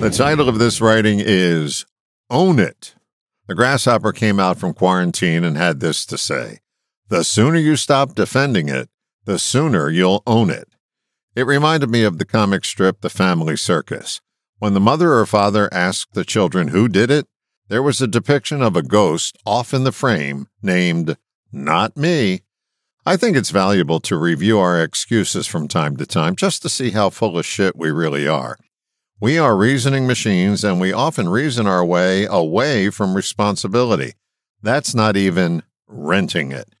The title of this writing is Own It. The grasshopper came out from quarantine and had this to say The sooner you stop defending it, the sooner you'll own it. It reminded me of the comic strip The Family Circus. When the mother or father asked the children who did it, there was a depiction of a ghost off in the frame named Not Me. I think it's valuable to review our excuses from time to time just to see how full of shit we really are. We are reasoning machines and we often reason our way away from responsibility. That's not even renting it.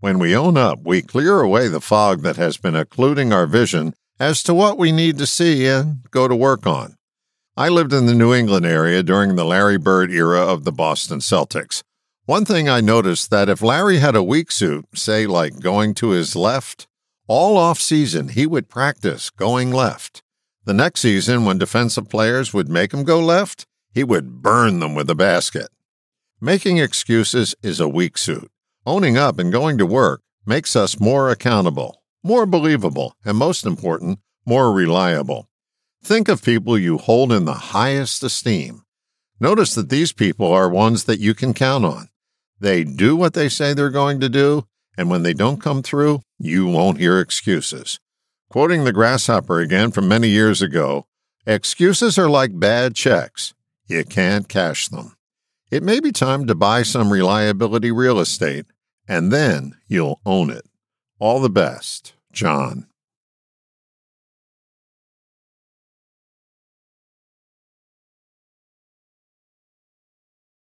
When we own up, we clear away the fog that has been occluding our vision as to what we need to see and go to work on. I lived in the New England area during the Larry Bird era of the Boston Celtics. One thing I noticed that if Larry had a weak suit, say like going to his left, all off season he would practice going left. The next season, when defensive players would make him go left, he would burn them with a basket. Making excuses is a weak suit. Owning up and going to work makes us more accountable, more believable, and most important, more reliable. Think of people you hold in the highest esteem. Notice that these people are ones that you can count on. They do what they say they're going to do, and when they don't come through, you won't hear excuses. Quoting the grasshopper again from many years ago, excuses are like bad checks. You can't cash them. It may be time to buy some reliability real estate, and then you'll own it. All the best, John.